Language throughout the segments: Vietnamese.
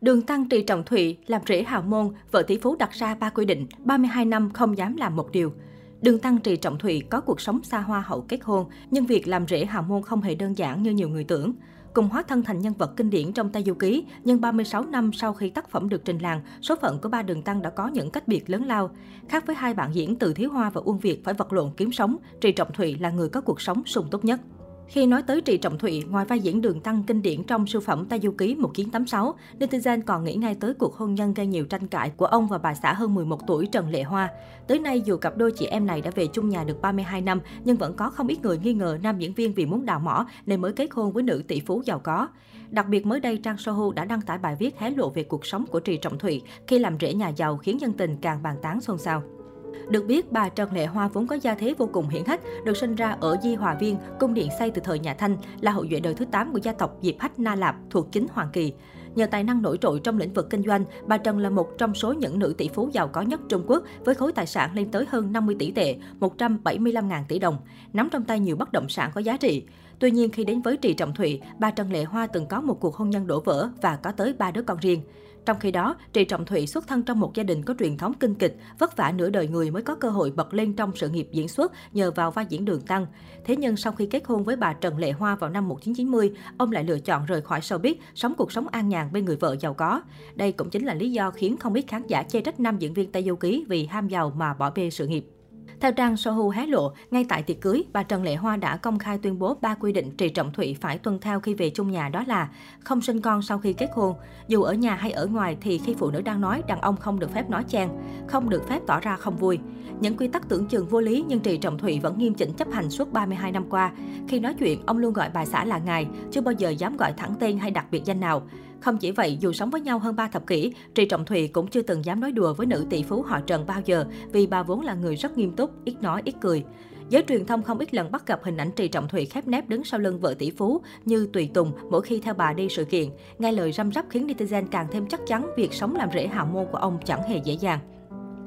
Đường Tăng Trì Trọng Thụy làm rễ hào môn, vợ tỷ phú đặt ra ba quy định, 32 năm không dám làm một điều. Đường Tăng Trì Trọng Thụy có cuộc sống xa hoa hậu kết hôn, nhưng việc làm rễ hào môn không hề đơn giản như nhiều người tưởng. Cùng hóa thân thành nhân vật kinh điển trong Tây Du Ký, nhưng 36 năm sau khi tác phẩm được trình làng, số phận của ba đường Tăng đã có những cách biệt lớn lao. Khác với hai bạn diễn Từ Thiếu Hoa và Uông Việt phải vật lộn kiếm sống, Trì Trọng Thụy là người có cuộc sống sung túc nhất. Khi nói tới Trị Trọng Thụy, ngoài vai diễn đường tăng kinh điển trong siêu phẩm Tây Du Ký 1986, netizen còn nghĩ ngay tới cuộc hôn nhân gây nhiều tranh cãi của ông và bà xã hơn 11 tuổi Trần Lệ Hoa. Tới nay, dù cặp đôi chị em này đã về chung nhà được 32 năm, nhưng vẫn có không ít người nghi ngờ nam diễn viên vì muốn đào mỏ nên mới kết hôn với nữ tỷ phú giàu có. Đặc biệt mới đây, Trang Sohu đã đăng tải bài viết hé lộ về cuộc sống của Trì Trọng Thụy khi làm rễ nhà giàu khiến dân tình càng bàn tán xôn xao. Được biết, bà Trần Lệ Hoa vốn có gia thế vô cùng hiển hách, được sinh ra ở Di Hòa Viên, cung điện xây từ thời nhà Thanh, là hậu duệ đời thứ 8 của gia tộc Diệp Hách Na Lạp thuộc chính Hoàng Kỳ. Nhờ tài năng nổi trội trong lĩnh vực kinh doanh, bà Trần là một trong số những nữ tỷ phú giàu có nhất Trung Quốc với khối tài sản lên tới hơn 50 tỷ tệ, 175.000 tỷ đồng, nắm trong tay nhiều bất động sản có giá trị. Tuy nhiên, khi đến với Trì Trọng Thụy, bà Trần Lệ Hoa từng có một cuộc hôn nhân đổ vỡ và có tới ba đứa con riêng. Trong khi đó, Trì Trọng Thụy xuất thân trong một gia đình có truyền thống kinh kịch, vất vả nửa đời người mới có cơ hội bật lên trong sự nghiệp diễn xuất nhờ vào vai diễn đường tăng. Thế nhưng sau khi kết hôn với bà Trần Lệ Hoa vào năm 1990, ông lại lựa chọn rời khỏi showbiz, sống cuộc sống an nhàn bên người vợ giàu có. Đây cũng chính là lý do khiến không ít khán giả chê trách nam diễn viên Tây Du Ký vì ham giàu mà bỏ bê sự nghiệp. Theo trang Sohu hé lộ, ngay tại tiệc cưới, bà Trần Lệ Hoa đã công khai tuyên bố ba quy định Trì Trọng Thụy phải tuân theo khi về chung nhà đó là không sinh con sau khi kết hôn. Dù ở nhà hay ở ngoài thì khi phụ nữ đang nói, đàn ông không được phép nói chen, không được phép tỏ ra không vui. Những quy tắc tưởng chừng vô lý nhưng Trì Trọng Thụy vẫn nghiêm chỉnh chấp hành suốt 32 năm qua. Khi nói chuyện, ông luôn gọi bà xã là ngài, chưa bao giờ dám gọi thẳng tên hay đặc biệt danh nào. Không chỉ vậy, dù sống với nhau hơn 3 thập kỷ, Trì Trọng Thụy cũng chưa từng dám nói đùa với nữ tỷ phú họ Trần bao giờ vì bà vốn là người rất nghiêm túc, ít nói, ít cười. Giới truyền thông không ít lần bắt gặp hình ảnh Trì Trọng Thụy khép nép đứng sau lưng vợ tỷ phú như tùy tùng mỗi khi theo bà đi sự kiện. Nghe lời răm rắp khiến netizen càng thêm chắc chắn việc sống làm rễ hào môn của ông chẳng hề dễ dàng.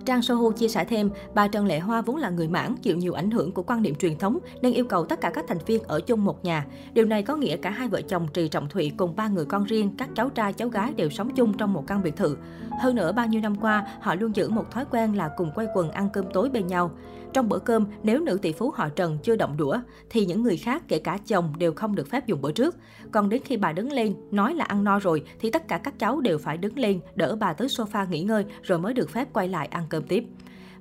Trang Sohu chia sẻ thêm, bà Trần Lệ Hoa vốn là người mãn, chịu nhiều ảnh hưởng của quan niệm truyền thống nên yêu cầu tất cả các thành viên ở chung một nhà. Điều này có nghĩa cả hai vợ chồng Trì Trọng Thụy cùng ba người con riêng, các cháu trai cháu gái đều sống chung trong một căn biệt thự. Hơn nữa, bao nhiêu năm qua, họ luôn giữ một thói quen là cùng quay quần ăn cơm tối bên nhau. Trong bữa cơm, nếu nữ tỷ phú họ Trần chưa động đũa, thì những người khác, kể cả chồng, đều không được phép dùng bữa trước. Còn đến khi bà đứng lên, nói là ăn no rồi, thì tất cả các cháu đều phải đứng lên, đỡ bà tới sofa nghỉ ngơi, rồi mới được phép quay lại ăn cơm tiếp.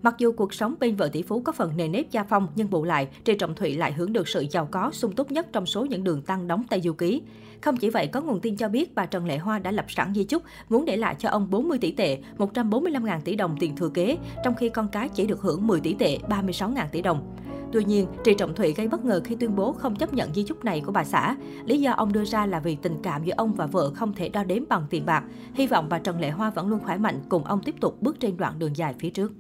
Mặc dù cuộc sống bên vợ tỷ phú có phần nề nếp gia phong, nhưng bù lại, Trì Trọng Thụy lại hưởng được sự giàu có, sung túc nhất trong số những đường tăng đóng tay Du Ký. Không chỉ vậy, có nguồn tin cho biết bà Trần Lệ Hoa đã lập sẵn di chúc, muốn để lại cho ông 40 tỷ tệ, 145.000 tỷ đồng tiền thừa kế, trong khi con cái chỉ được hưởng 10 tỷ tệ, 36.000 tỷ đồng. Tuy nhiên, Trì Trọng Thụy gây bất ngờ khi tuyên bố không chấp nhận di chúc này của bà xã. Lý do ông đưa ra là vì tình cảm giữa ông và vợ không thể đo đếm bằng tiền bạc. Hy vọng bà Trần Lệ Hoa vẫn luôn khỏe mạnh cùng ông tiếp tục bước trên đoạn đường dài phía trước.